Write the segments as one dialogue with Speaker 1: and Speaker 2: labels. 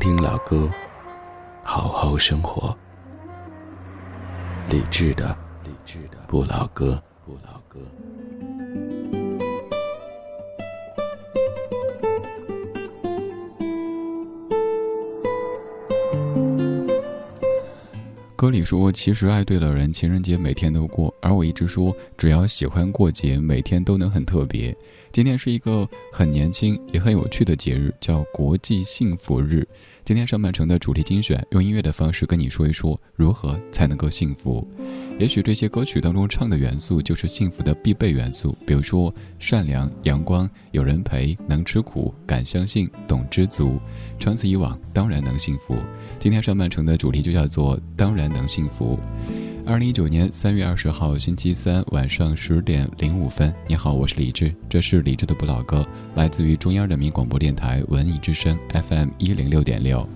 Speaker 1: 听老歌，好好生活。理智的，理智的不老歌，不老歌。
Speaker 2: 歌里说：“其实爱对了人，情人节每天都过。”而我一直说，只要喜欢过节，每天都能很特别。今天是一个很年轻也很有趣的节日，叫国际幸福日。今天上半程的主题精选，用音乐的方式跟你说一说如何才能够幸福。也许这些歌曲当中唱的元素就是幸福的必备元素，比如说善良、阳光、有人陪、能吃苦、敢相信、懂知足。长此以往，当然能幸福。今天上半程的主题就叫做“当然能幸福”。二零一九年三月二十号星期三晚上十点零五分，你好，我是李志，这是李志的不老歌，来自于中央人民广播电台文艺之声 FM 一零六点六。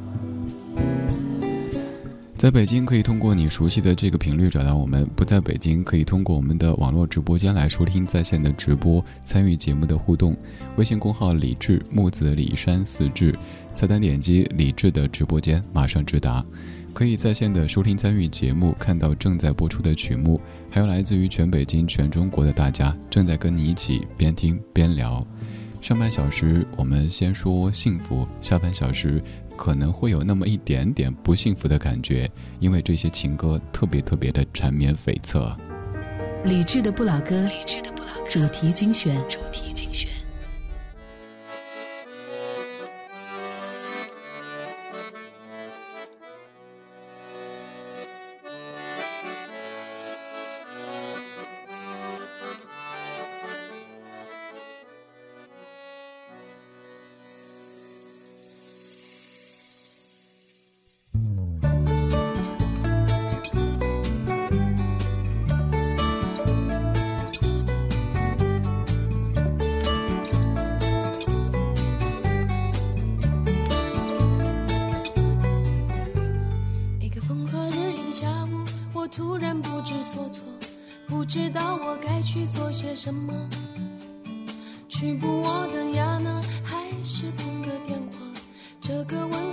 Speaker 2: 在北京可以通过你熟悉的这个频率找到我们，不在北京可以通过我们的网络直播间来收听在线的直播，参与节目的互动。微信公号李志木子李山四志，菜单点击李志的直播间，马上直达。可以在线的收听参与节目，看到正在播出的曲目，还有来自于全北京、全中国的大家正在跟你一起边听边聊。上半小时我们先说幸福，下半小时可能会有那么一点点不幸福的感觉，因为这些情歌特别特别的缠绵悱恻。
Speaker 3: 理智的不老歌，李志的不老歌主题精选
Speaker 4: 主题精选。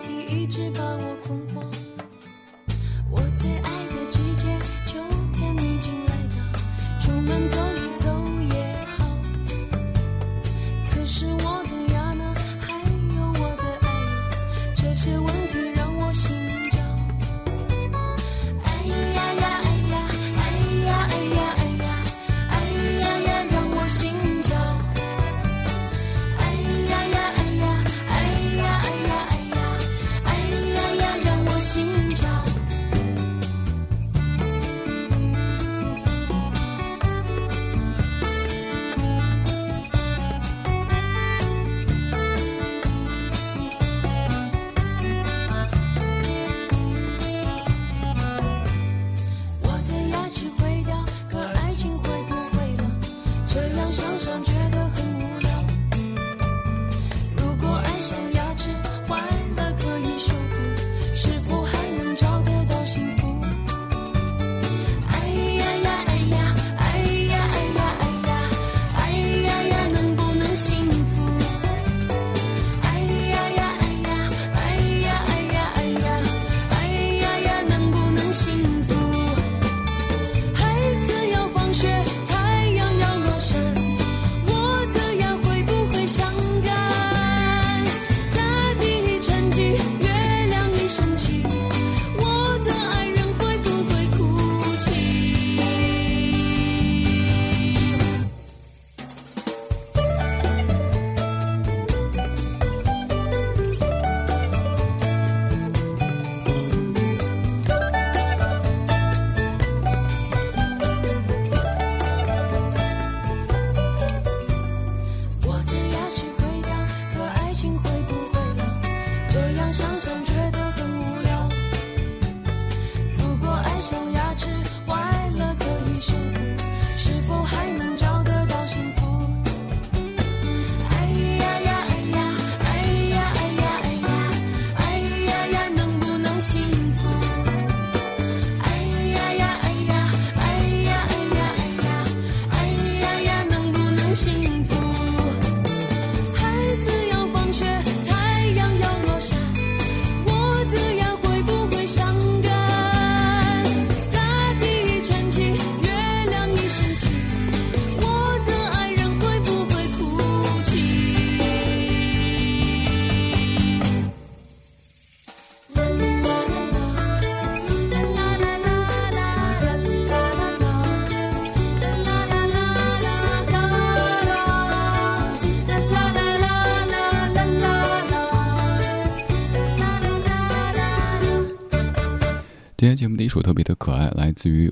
Speaker 4: 一
Speaker 2: 直把我困惑。我最爱的季节秋天已经来到出门走首特别的可爱，来自于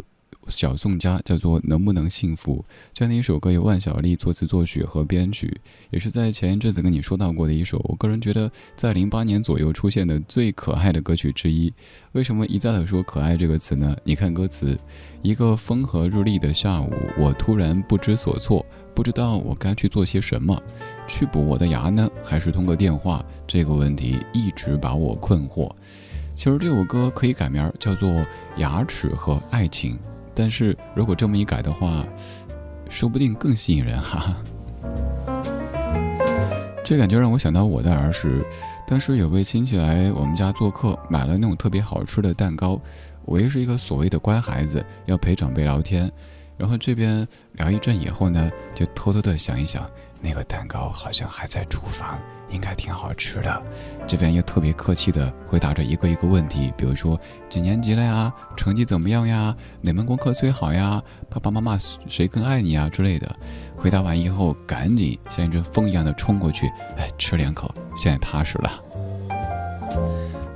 Speaker 2: 小宋家，叫做《能不能幸福》这样的一首歌，由万晓利作词作曲和编曲，也是在前一阵子跟你说到过的一首。我个人觉得，在零八年左右出现的最可爱的歌曲之一。为什么一再的说“可爱”这个词呢？你看歌词：一个风和日丽的下午，我突然不知所措，不知道我该去做些什么，去补我的牙呢，还是通个电话？这个问题一直把我困惑。其实这首歌可以改名叫做《牙齿和爱情》，但是如果这么一改的话，说不定更吸引人哈。这感觉让我想到我的儿时，当时有位亲戚来我们家做客，买了那种特别好吃的蛋糕。我也是一个所谓的乖孩子，要陪长辈聊天，然后这边聊一阵以后呢，就偷偷的想一想，那个蛋糕好像还在厨房。应该挺好吃的，这边又特别客气的回答着一个一个问题，比如说几年级了呀，成绩怎么样呀，哪门功课最好呀，爸爸妈妈谁更爱你啊之类的。回答完以后，赶紧像一阵风一样的冲过去，哎，吃两口，现在踏实了。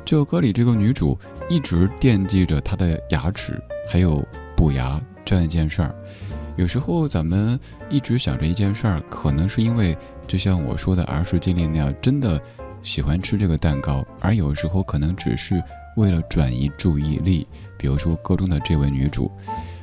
Speaker 2: 这首歌里这个女主一直惦记着她的牙齿，还有补牙这样一件事儿。有时候咱们一直想着一件事儿，可能是因为。就像我说的儿时经历那样，真的喜欢吃这个蛋糕，而有时候可能只是为了转移注意力。比如说歌中的这位女主，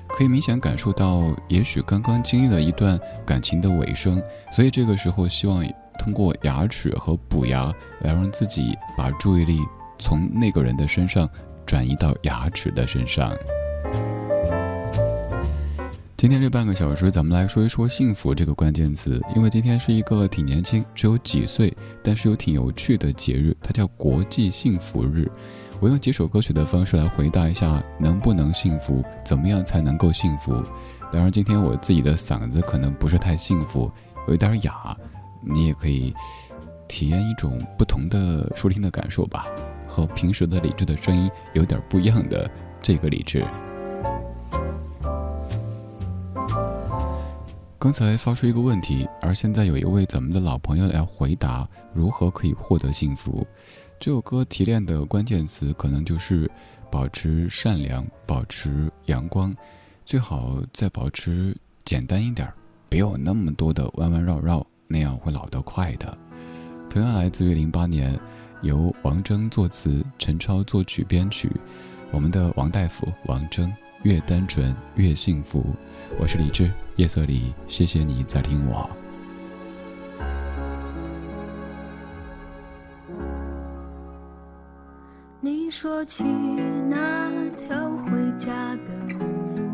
Speaker 2: 可以明显感受到，也许刚刚经历了一段感情的尾声，所以这个时候希望通过牙齿和补牙来让自己把注意力从那个人的身上转移到牙齿的身上。今天这半个小时，咱们来说一说“幸福”这个关键词。因为今天是一个挺年轻，只有几岁，但是又挺有趣的节日，它叫国际幸福日。我用几首歌曲的方式来回答一下：能不能幸福？怎么样才能够幸福？当然，今天我自己的嗓子可能不是太幸福，有一点哑，你也可以体验一种不同的收听的感受吧，和平时的理智的声音有点不一样的这个理智。刚才发出一个问题，而现在有一位咱们的老朋友来回答：如何可以获得幸福？这首歌提炼的关键词可能就是保持善良、保持阳光，最好再保持简单一点，别有那么多的弯弯绕绕，那样会老得快的。同样来自于零八年，由王铮作词，陈超作曲编曲，我们的王大夫王铮，越单纯越幸福。我是李志，夜色里，谢谢你在听我。
Speaker 5: 你说起那条回家的路，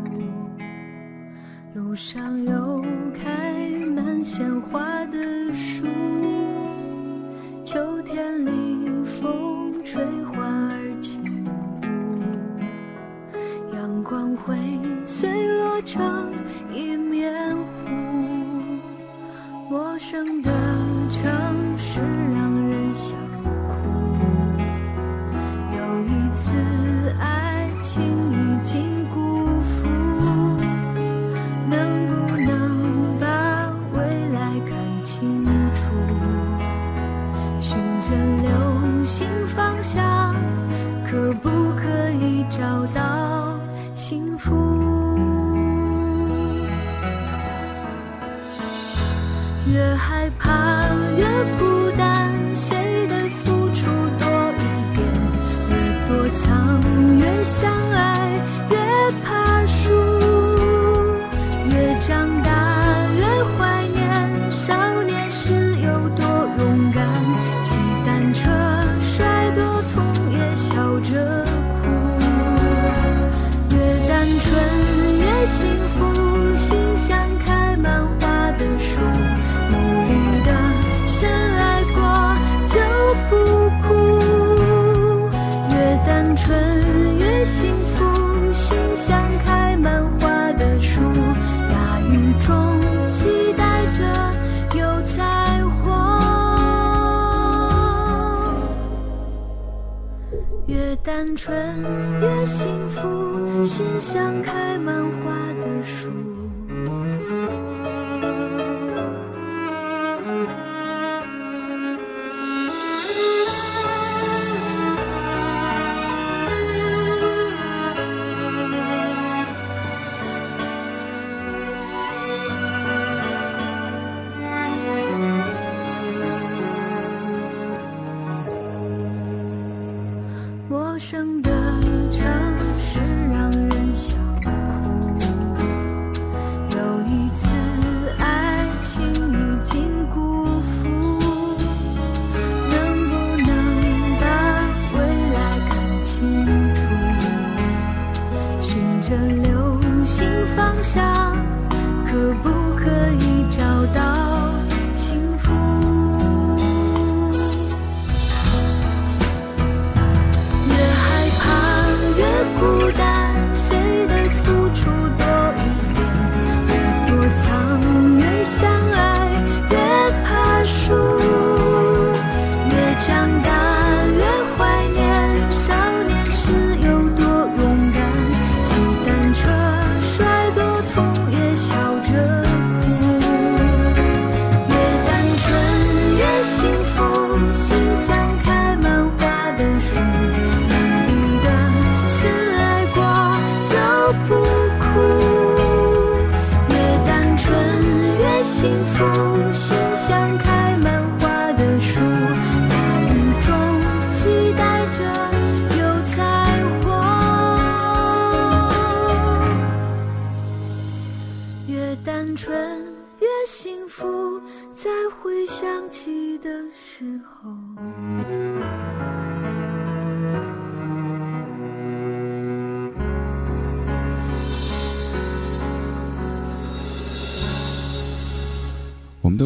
Speaker 5: 路上有开满鲜花的树，单纯越幸福，心像开满花的树。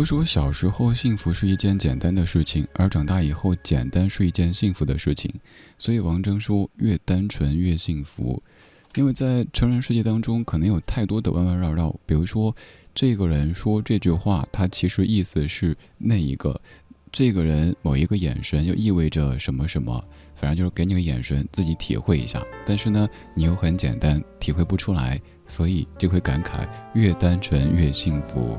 Speaker 2: 都说小时候幸福是一件简单的事情，而长大以后简单是一件幸福的事情。所以王铮说越单纯越幸福，因为在成人世界当中可能有太多的弯弯绕绕。比如说，这个人说这句话，他其实意思是那一个；这个人某一个眼神又意味着什么什么。反正就是给你个眼神，自己体会一下。但是呢，你又很简单，体会不出来，所以就会感慨越单纯越幸福。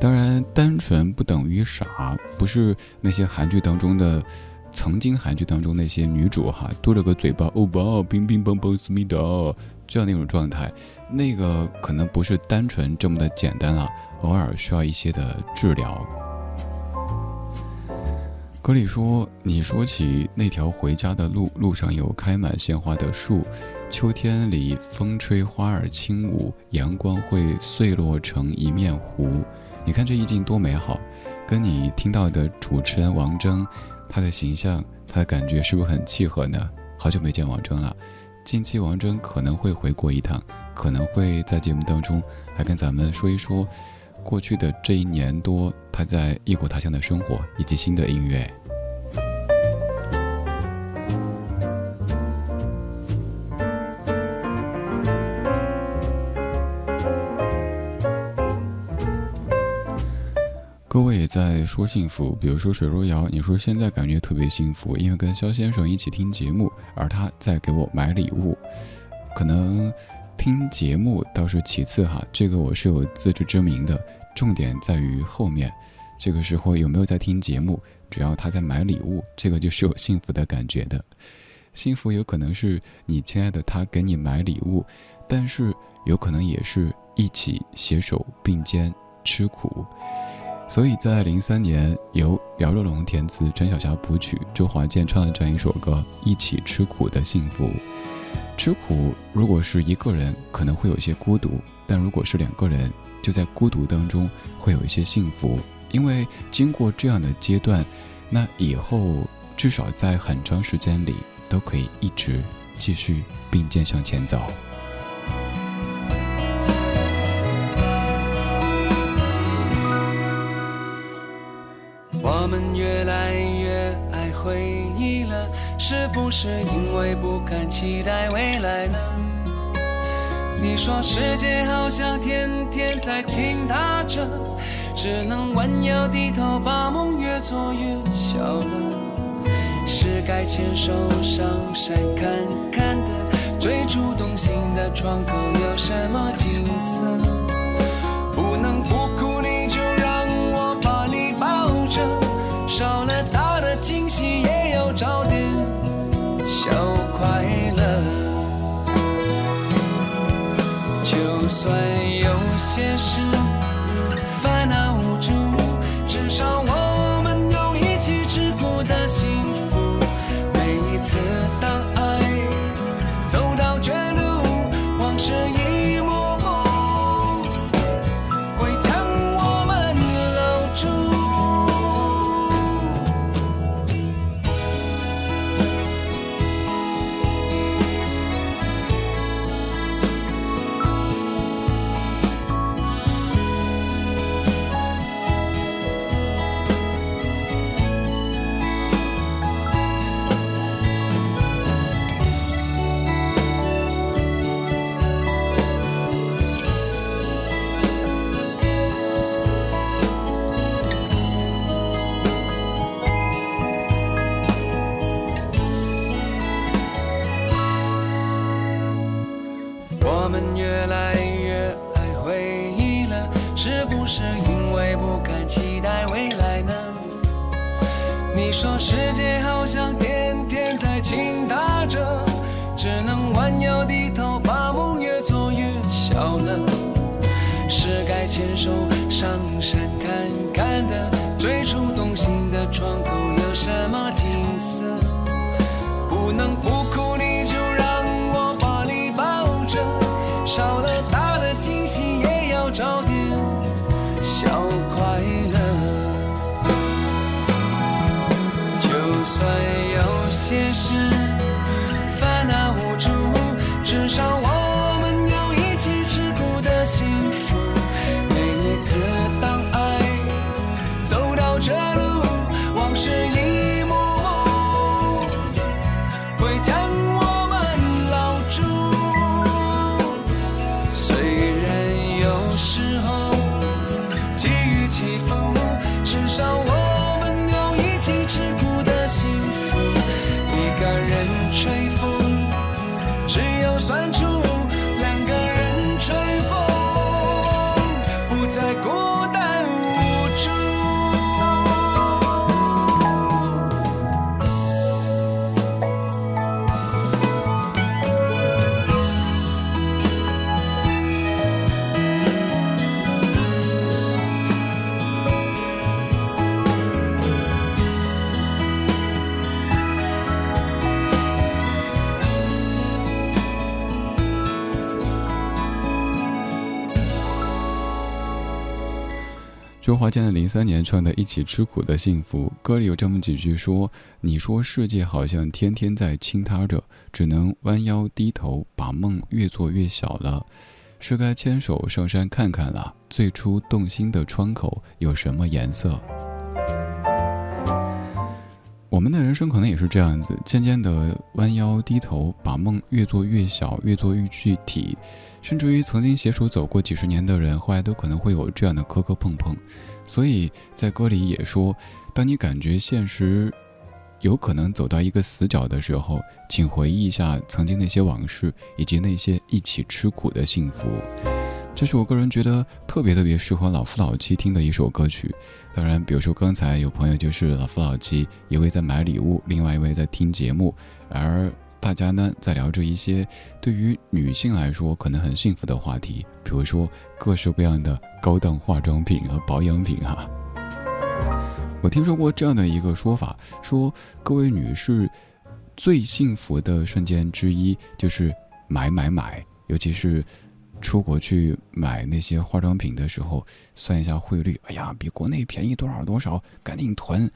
Speaker 2: 当然，单纯不等于傻，不是那些韩剧当中的，曾经韩剧当中那些女主哈，嘟着个嘴巴，欧巴，乒乒乓乓思密达，这样那种状态，那个可能不是单纯这么的简单了，偶尔需要一些的治疗。歌里说：“你说起那条回家的路，路上有开满鲜花的树，秋天里风吹花儿轻舞，阳光会碎落成一面湖。”你看这意境多美好，跟你听到的主持人王铮，他的形象，他的感觉是不是很契合呢？好久没见王铮了，近期王铮可能会回国一趟，可能会在节目当中来跟咱们说一说过去的这一年多他在异国他乡的生活以及新的音乐。各位也在说幸福，比如说水若瑶，你说现在感觉特别幸福，因为跟肖先生一起听节目，而他在给我买礼物。可能听节目倒是其次哈，这个我是有自知之明的，重点在于后面。这个时候有没有在听节目？只要他在买礼物，这个就是有幸福的感觉的。幸福有可能是你亲爱的他给你买礼物，但是有可能也是一起携手并肩吃苦。所以在零三年，由姚若龙填词、陈小霞谱曲、周华健唱的这样一首歌《一起吃苦的幸福》。吃苦，如果是一个人，可能会有一些孤独；但如果是两个人，就在孤独当中会有一些幸福。因为经过这样的阶段，那以后至少在很长时间里都可以一直继续并肩向前走。
Speaker 6: 是不是因为不敢期待未来呢？你说世界好像天天在倾塌着，只能弯腰低头，把梦越做越小了。是该牵手上山看看的，最初动心的窗口有什么景色？不能不哭，你就让我把你抱着，再
Speaker 2: 华健的零三年唱的《一起吃苦的幸福》，歌里有这么几句说：“你说世界好像天天在倾塌着，只能弯腰低头，把梦越做越小了。是该牵手上山看看了，最初动心的窗口有什么颜色？”我们的人生可能也是这样子，渐渐的弯腰低头，把梦越做越小，越做越具体，甚至于曾经携手走过几十年的人，后来都可能会有这样的磕磕碰碰。所以在歌里也说，当你感觉现实有可能走到一个死角的时候，请回忆一下曾经那些往事，以及那些一起吃苦的幸福。这是我个人觉得特别特别适合老夫老妻听的一首歌曲。当然，比如说刚才有朋友就是老夫老妻，一位在买礼物，另外一位在听节目，而大家呢在聊着一些对于女性来说可能很幸福的话题，比如说各式各样的高档化妆品和保养品啊。我听说过这样的一个说法，说各位女士最幸福的瞬间之一就是买买买，尤其是出国去买那些化妆品的时候，算一下汇率，哎呀，比国内便宜多少多少，赶紧囤，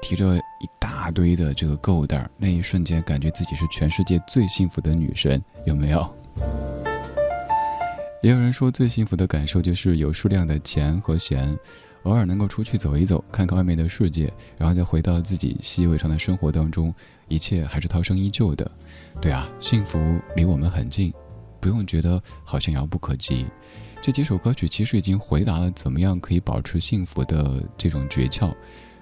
Speaker 2: 提着一大堆的这个购物袋，那一瞬间感觉自己是全世界最幸福的女神，有没有？也有人说，最幸福的感受就是有数量的钱和闲。偶尔能够出去走一走，看看外面的世界，然后再回到自己习以为常的生活当中，一切还是涛声依旧的。对啊，幸福离我们很近，不用觉得好像遥不可及。这几首歌曲其实已经回答了怎么样可以保持幸福的这种诀窍，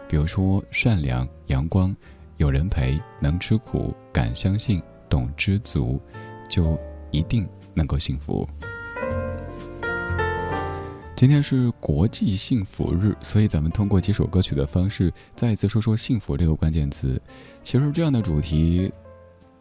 Speaker 2: 比如说善良、阳光、有人陪、能吃苦、敢相信、懂知足，就一定能够幸福。今天是国际幸福日，所以咱们通过几首歌曲的方式，再一次说说幸福这个关键词。其实这样的主题，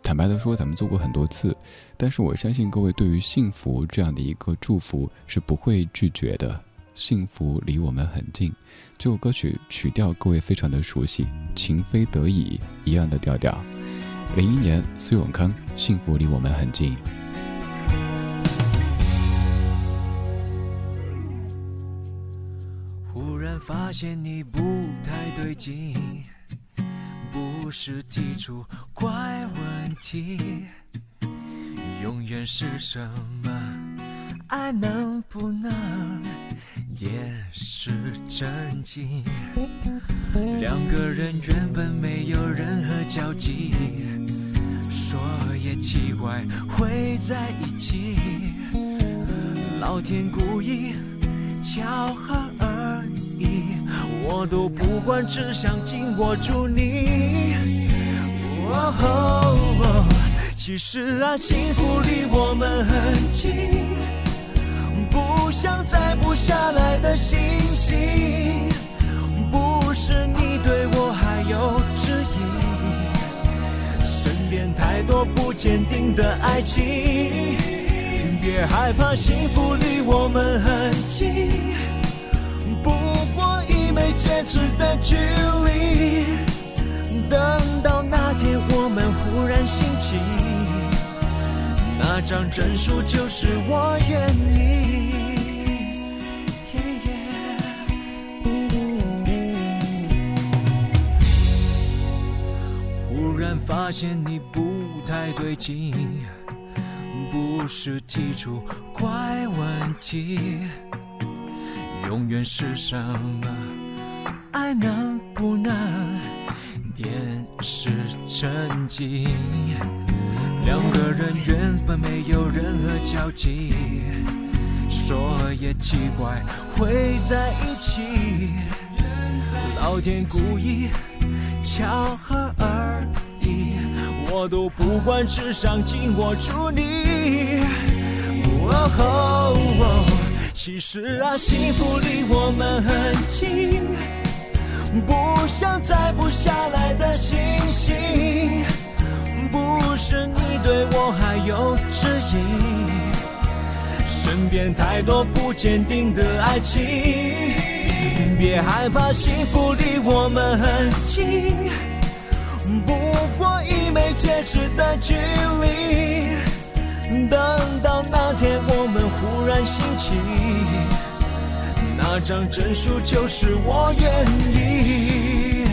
Speaker 2: 坦白的说，咱们做过很多次，但是我相信各位对于幸福这样的一个祝福是不会拒绝的。幸福离我们很近，这首歌曲曲调各位非常的熟悉，情非得已一样的调调。零一年，苏永康，幸福离我们很近。
Speaker 7: 忽然发现你不太对劲，不是提出怪问题，永远是什么？爱能不能也是真经？两个人原本没有任何交集，说也奇怪会在一起，老天故意巧合而已。我都不管，只想紧握住你。其实啊，幸福离我们很近，像摘不下来的星星。不是你对我还有质疑，身边太多不坚定的爱情。别害怕，幸福离我们很近。不过一枚戒指的距离，等到那天我们忽然兴起，那张证书就是我愿意。然发现你不太对劲，不是提出怪问题，永远是什么？爱能不能点石成金？两个人原本没有任何交集，说也奇怪会在一起。老天故意巧合而我都不管，只想紧握住你。其实啊，幸福离我们很近。不像摘不下来的星星，不是你对我还有质疑，身边太多不坚定的爱情。别害怕，幸福离我们很近，戒指的距离。等到那天我们忽然兴起。那张证书就是我愿意，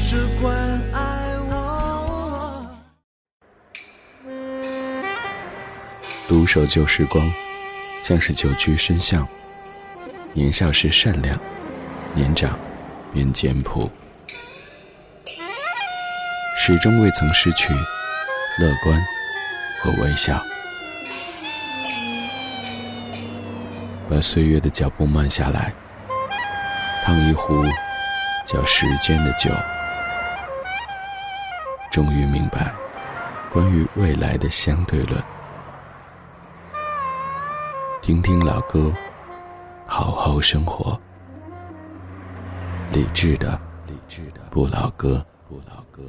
Speaker 7: 只管爱我。
Speaker 1: 独守旧时光，像是久居深巷。年少时善良，年长便简朴，始终未曾失去乐观和微笑。把岁月的脚步慢下来，烫一壶叫时间的酒，终于明白关于未来的相对论。听听老歌，好好生活。理智的，理智的不老歌，不老歌。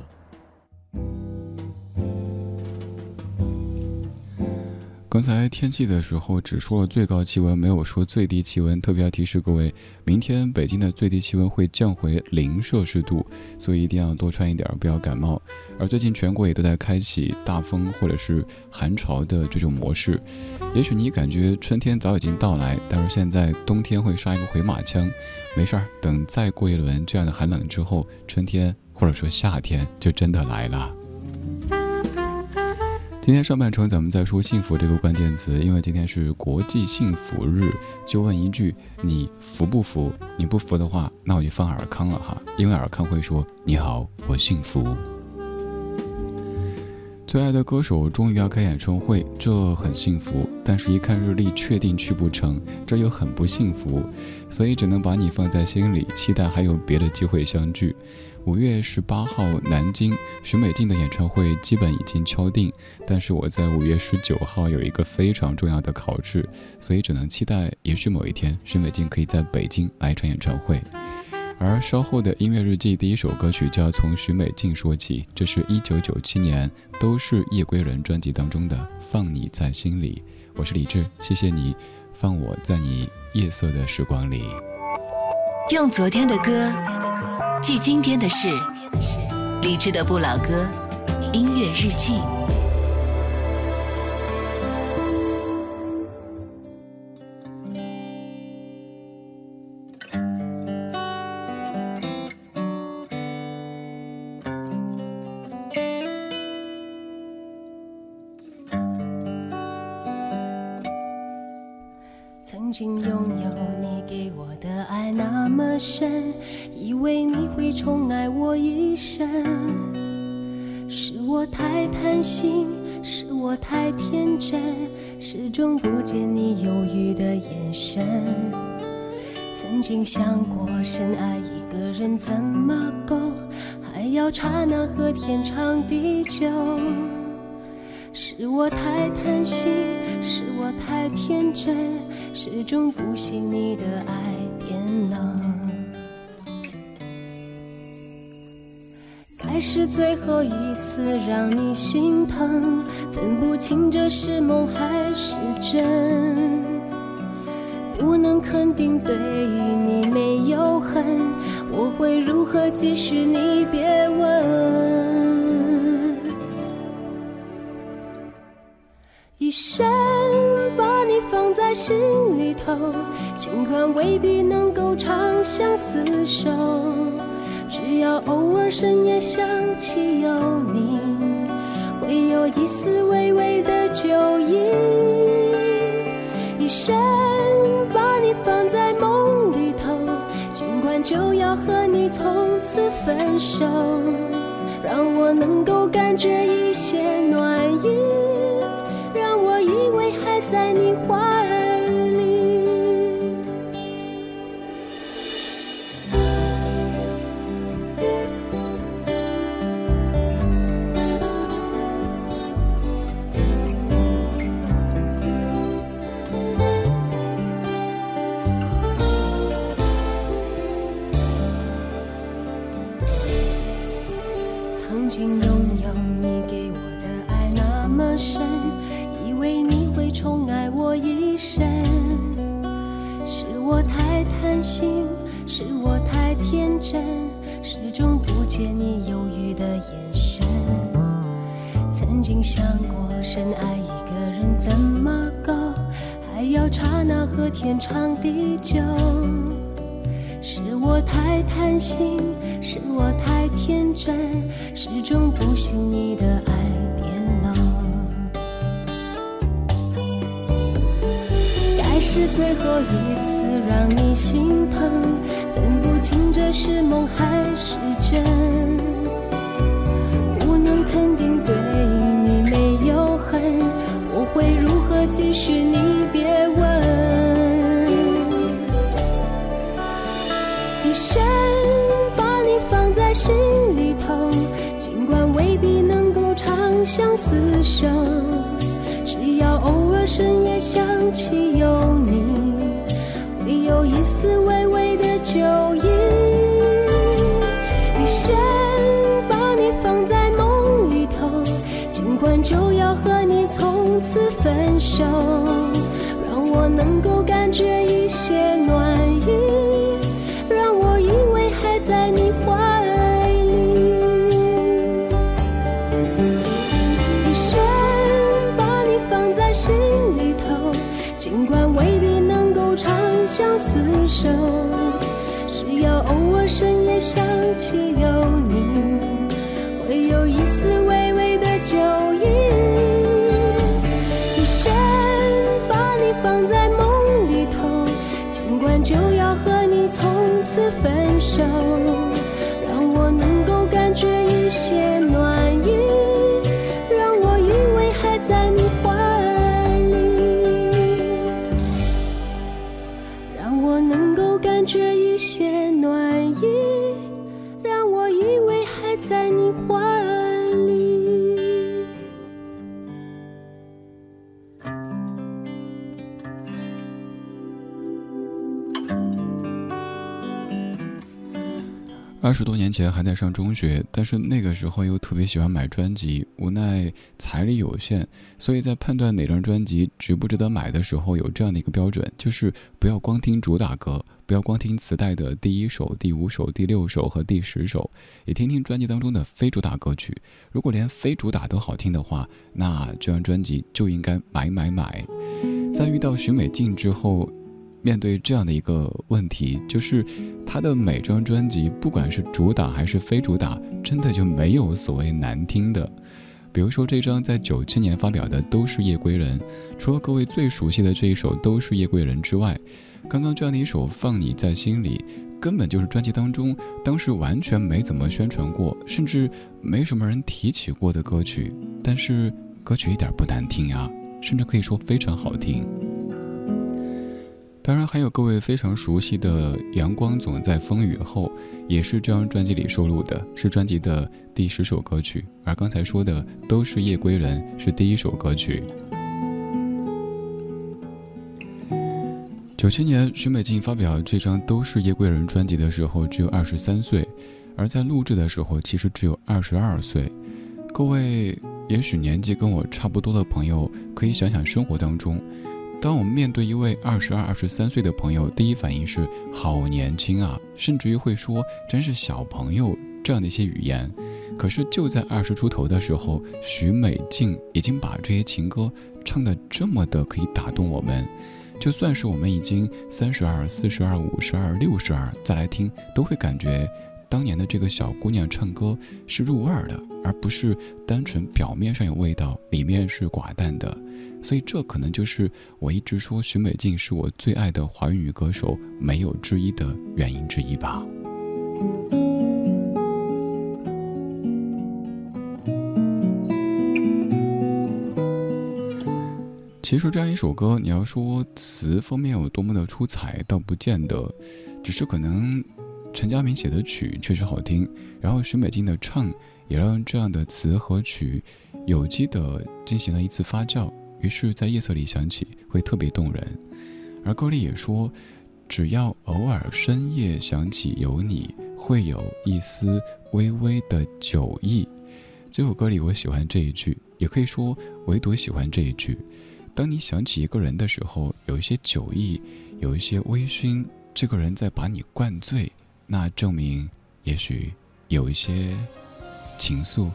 Speaker 2: 刚才天气的时候只说了最高气温，没有说最低气温。特别要提示各位，明天北京的最低气温会降回零摄氏度，所以一定要多穿一点，不要感冒。而最近全国也都在开启大风或者是寒潮的这种模式。也许你感觉春天早已经到来，但是现在冬天会杀一个回马枪。没事儿，等再过一轮这样的寒冷之后，春天或者说夏天就真的来了。今天上半程咱们在说幸福这个关键词，因为今天是国际幸福日，就问一句：你服不服？你不服的话，那我就放尔康了哈，因为尔康会说：你好，我幸福。最爱的歌手终于要开演唱会，这很幸福；但是，一看日历，确定去不成，这又很不幸福。所以，只能把你放在心里，期待还有别的机会相聚。五月十八号，南京许美静的演唱会基本已经敲定，但是我在五月十九号有一个非常重要的考试，所以只能期待，也许某一天许美静可以在北京来一场演唱会。而稍后的音乐日记第一首歌曲就要从许美静说起，这是一九九七年《都是夜归人》专辑当中的《放你在心里》。我是李志，谢谢你放我在你夜色的时光里，
Speaker 3: 用昨天的歌。记今天的事，理智的不老歌，音乐日记。
Speaker 8: 想过深爱一个人怎么够，还要刹那和天长地久。是我太贪心，是我太天真，始终不信你的爱变冷。该是最后一次让你心疼，分不清这是梦还是真。不能肯定对于你没有恨，我会如何继续？你别问。一生把你放在心里头，尽管未必能够长相厮守。只要偶尔深夜想起有你，会有一丝微微的酒意。一生把你放在，就要和你从此分手，让我能够感觉一些暖意，让我以为还在你怀。见你忧郁的眼神。曾经想过深爱一个人怎么够还要刹那和天长地久。是我太贪心是我太天真始终不信你的爱变冷该是最后一次让你心疼分不清这是梦还是真。相厮守，只要偶尔深夜想起有你，会有一丝微微的酒意。一生把你放在梦里头，尽管就要和你从此分手，让我能够感觉一些暖意，深夜在
Speaker 2: 二十多年前还在上中学，但是那个时候又特别喜欢买专辑，无奈财力有限，所以在判断哪张专辑值不值得买的时候，有这样的一个标准，就是不要光听主打歌，不要光听磁带的第一首、第五首、第六首和第十首，也听听专辑当中的非主打歌曲。如果连非主打都好听的话，那这张专辑就应该买买买。在遇到许美静之后。面对这样的一个问题，就是他的每张专辑，不管是主打还是非主打，真的就没有所谓难听的。比如说这张在九七年发表的《都是夜归人》，除了各位最熟悉的这一首《都是夜归人》之外，刚刚这样的一首《放你在心里》，根本就是专辑当中当时完全没怎么宣传过，甚至没什么人提起过的歌曲。但是歌曲一点不难听啊，甚至可以说非常好听。当然，还有各位非常熟悉的《阳光总在风雨后》，也是这张专辑里收录的，是专辑的第十首歌曲。而刚才说的都是夜归人，是第一首歌曲。九七年，许美静发表这张《都是夜归人》专辑的时候，只有二十三岁，而在录制的时候，其实只有二十二岁。各位，也许年纪跟我差不多的朋友，可以想想生活当中。当我们面对一位二十二、二十三岁的朋友，第一反应是“好年轻啊”，甚至于会说“真是小朋友”这样的一些语言。可是就在二十出头的时候，许美静已经把这些情歌唱得这么的可以打动我们。就算是我们已经三十二、四十二、五十二、六十二，再来听，都会感觉当年的这个小姑娘唱歌是入味儿的，而不是单纯表面上有味道，里面是寡淡的。所以，这可能就是我一直说许美静是我最爱的华语女歌手没有之一的原因之一吧。其实这样一首歌，你要说词方面有多么的出彩，倒不见得，只是可能陈佳明写的曲确实好听，然后许美静的唱也让这样的词和曲有机的进行了一次发酵。于是，在夜色里响起，会特别动人。而歌里也说，只要偶尔深夜想起有你，会有一丝微微的酒意。这首歌里，我喜欢这一句，也可以说唯独喜欢这一句。当你想起一个人的时候，有一些酒意，有一些微醺，这个人在把你灌醉，那证明也许有一些情愫，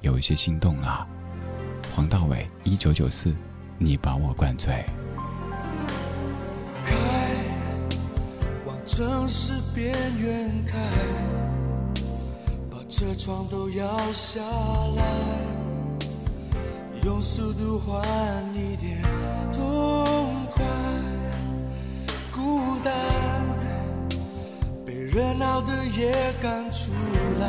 Speaker 2: 有一些心动了。黄大炜，一九九四，你把我灌醉。
Speaker 9: 开，往城市边缘开，把车窗都摇下来，用速度换一点痛快。孤单，热闹的夜赶出来，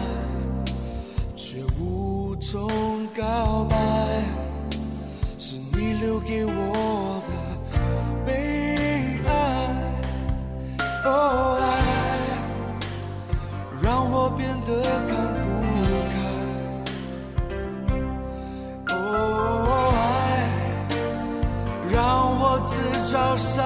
Speaker 9: 却无从告白。是你留给我的悲哀，哦爱，让我变得看不开，哦，爱让我自找伤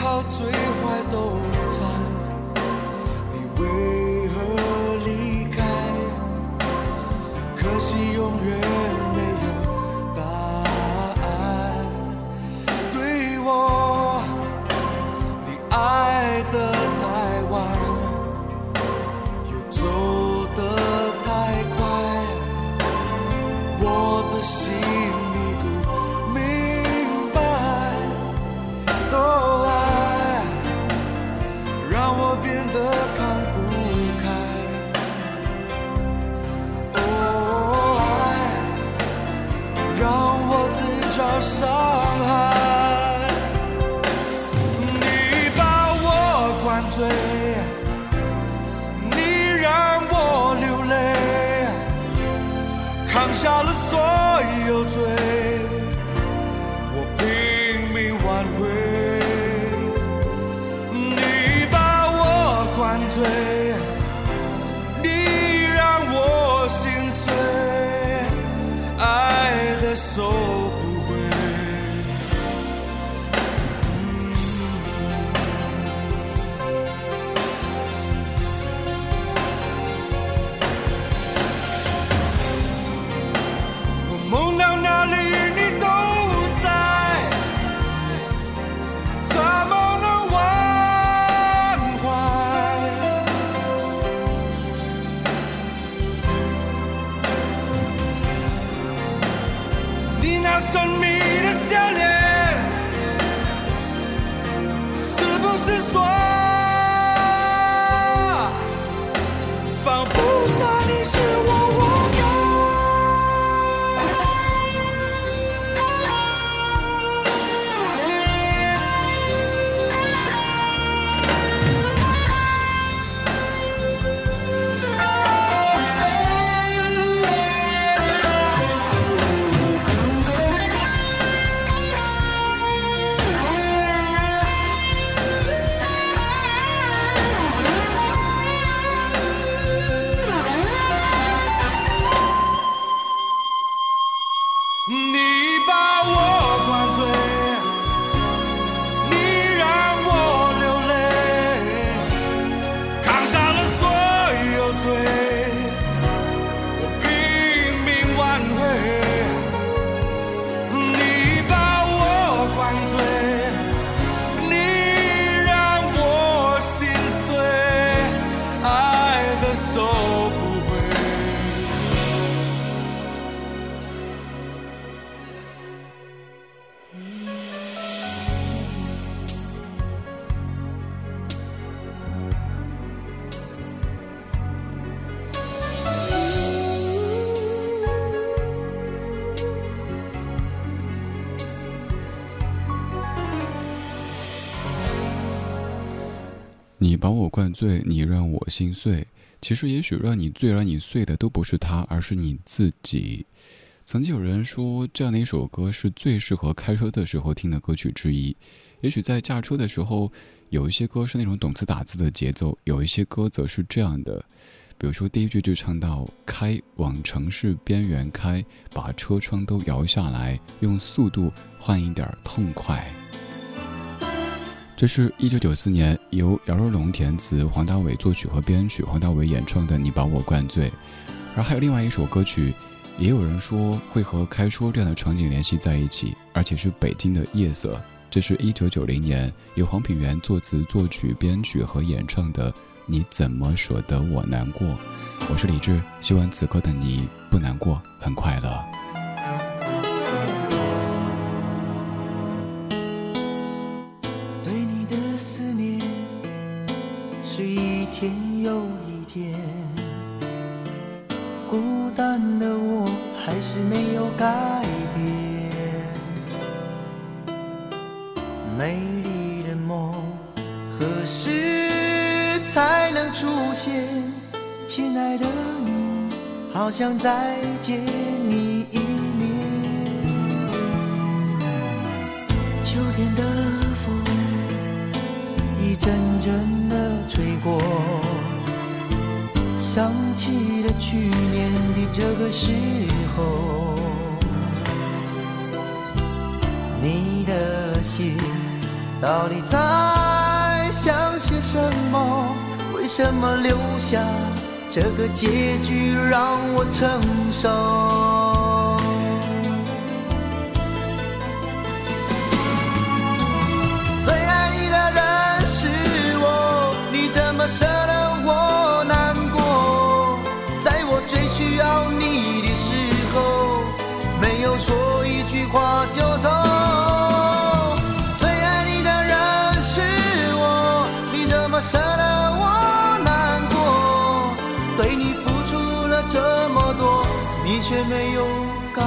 Speaker 10: 好最坏都在，你为何离开？可惜永远你那把我灌醉，你让我心碎。
Speaker 2: 其实，也许让你醉、让你碎的都不是他，而是你自己。曾经有人说，这样的一首歌是最适合开车的时候听的歌曲之一。也许在驾车的时候，有一些歌是那种懂词打字的节奏，有一些歌则是这样的。比如说，第一句就唱到“开往城市边缘开，把车窗都摇下来，用速度换一点痛快。”这是一九九四年由姚若龙填词，黄大炜作曲和编曲，黄大炜演唱的《你把我灌醉》。而还有另外一首歌曲，也有人说会和开说这样的场景联系在一起，而且是北京的夜色。这是一九九零年由黄品源作词、作曲、编曲和演唱的《你怎么舍得我难过》。我是李志，希望此刻的你不难过，很快乐。
Speaker 10: 有一天，孤单的我还是没有改变。美丽的梦何时才能出现？亲爱的你，
Speaker 9: 好想再见你一面。秋天的风一阵阵的吹过，想起了去年的这个时候，你的心到底在想些什么？为什么留下？这个结局让我承受。说一句话就走。最爱你的人是我，你怎么舍得我难过？对你付出了这么多？你却没有感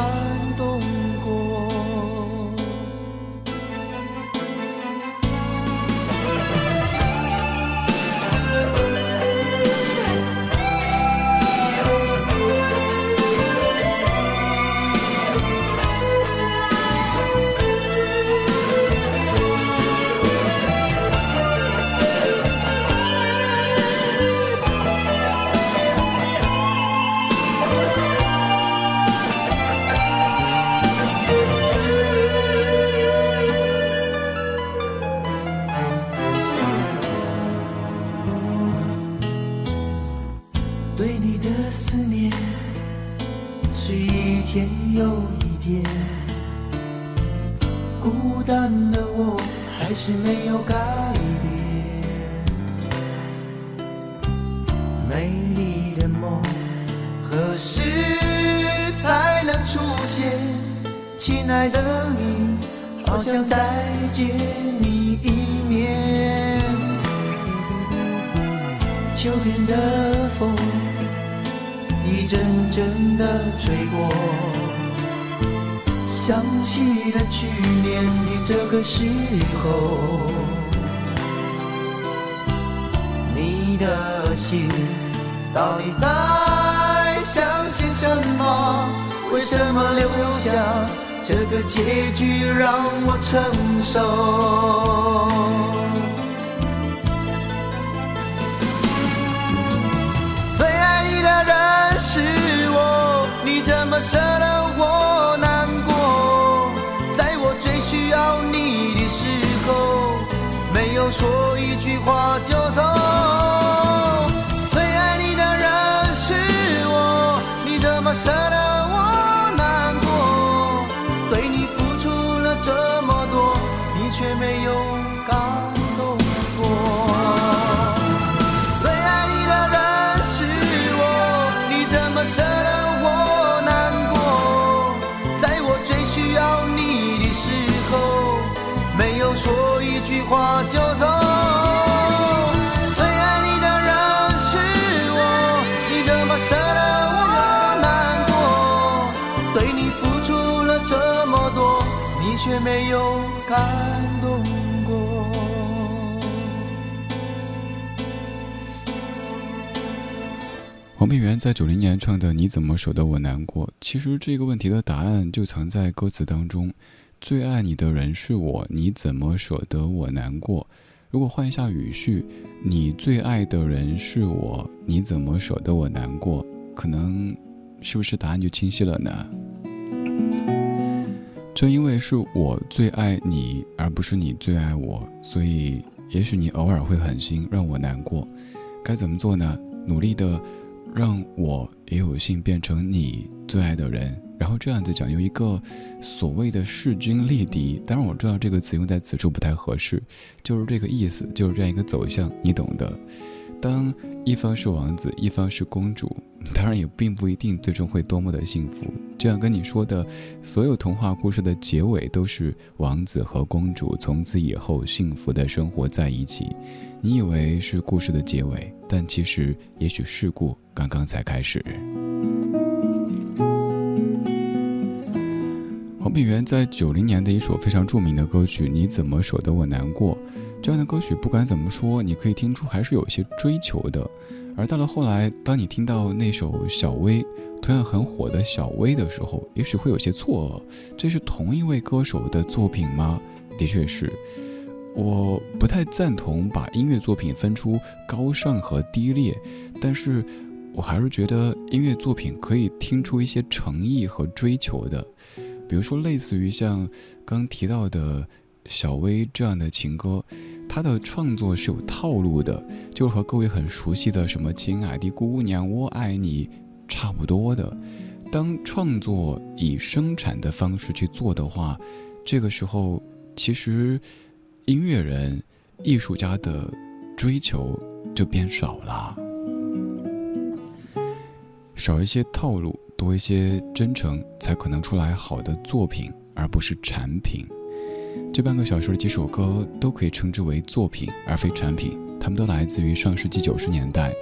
Speaker 9: 时候，你的心到底在想些什么？为什么留下这个结局让我承受？最爱你的人是我，你怎么舍得我难说一句话就走，最爱你的人是我，你怎么舍得我难过？对你付出了这么多，你却没有感在
Speaker 2: 九零年唱的《你怎么舍得我难过》，其实这个问题的答案就藏在歌词当中。最爱你的人是我，你怎么舍得我难过？如果换一下语序，你最爱的人是我，你怎么舍得我难过？可能是不是答案就清晰了呢？正因为是我最爱你，而不是你最爱我，所以也许你偶尔会狠心让我难过。该怎么做呢？努力的让我也有幸变成你最爱的人，然后这样子讲，用一个所谓的势均力敌。当然我知道这个词用在此处不太合适，就是这个意思，就是这样一个走向，你懂的。当一方是王子，一方是公主，当然也并不一定最终会多么的幸福。就像跟你说的，所有童话故事的结尾都是王子和公主从此以后幸福的生活在一起。你以为是故事的结尾，但其实也许事故刚刚才开始。黄品源在九零年的一首非常著名的歌曲《你怎么舍得我难过》。这样的歌曲，不管怎么说，你可以听出还是有些追求的。而到了后来，当你听到那首《小薇》同样很火的《小薇》的时候，也许会有些错愕：这是同一位歌手的作品吗？的确是。我不太赞同把音乐作品分出高尚和低劣，但是我还是觉得音乐作品可以听出一些诚意和追求的。比如说，类似于像刚提到的小薇这样的情歌，它的创作是有套路的，就是和各位很熟悉的什么“亲爱的姑娘，我爱你”差不多的。当创作以生产的方式去做的话，这个时候其实。音乐人、艺术家的追求就变少了，少一些套路，多一些真诚，才可能出来好的作品，而不是产品。这半个小时的几首歌都可以称之为作品，而非产品。它们都来自于上世纪九十年代，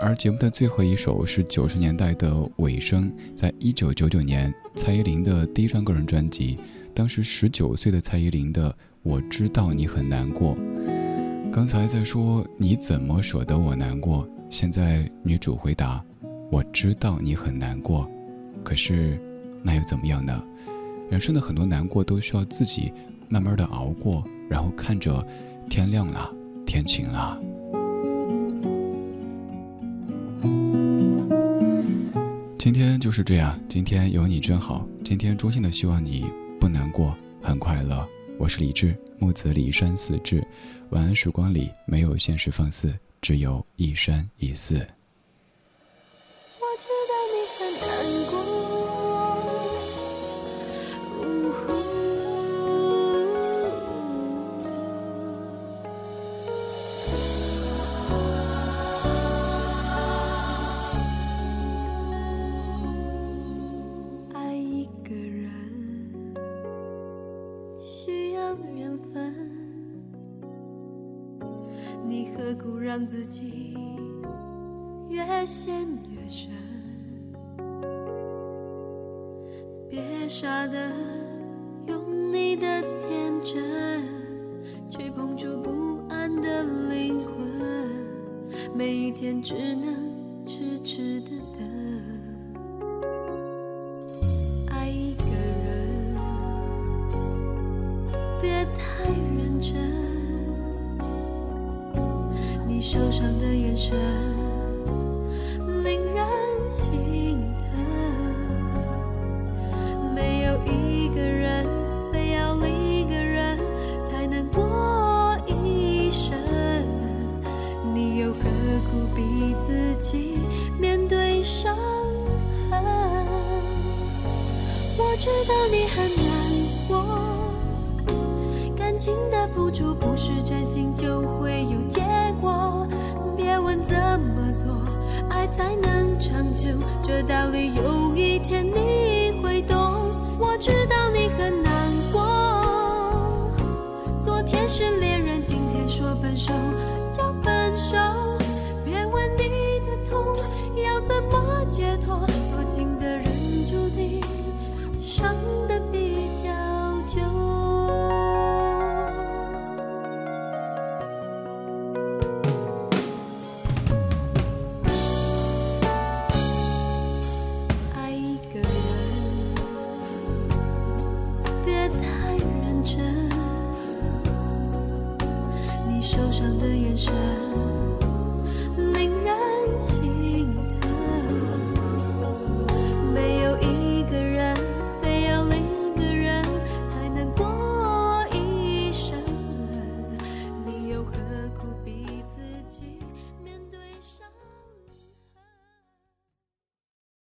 Speaker 2: 而节目的最后一首是九十年代的尾声，在一九九九年，蔡依林的第一张个人专辑，当时十九岁的蔡依林的。我知道你很难过，刚才在说你怎么舍得我难过，现在女主回答，我知道你很难过，可是那又怎么样呢？人生的很多难过都需要自己慢慢的熬过，然后看着天亮了，天晴了。今天就是这样，今天有你真好，今天衷心的希望你不难过，很快乐。我是李志，木子李山寺志。晚安，时光里没有现实放肆，只有一山一寺。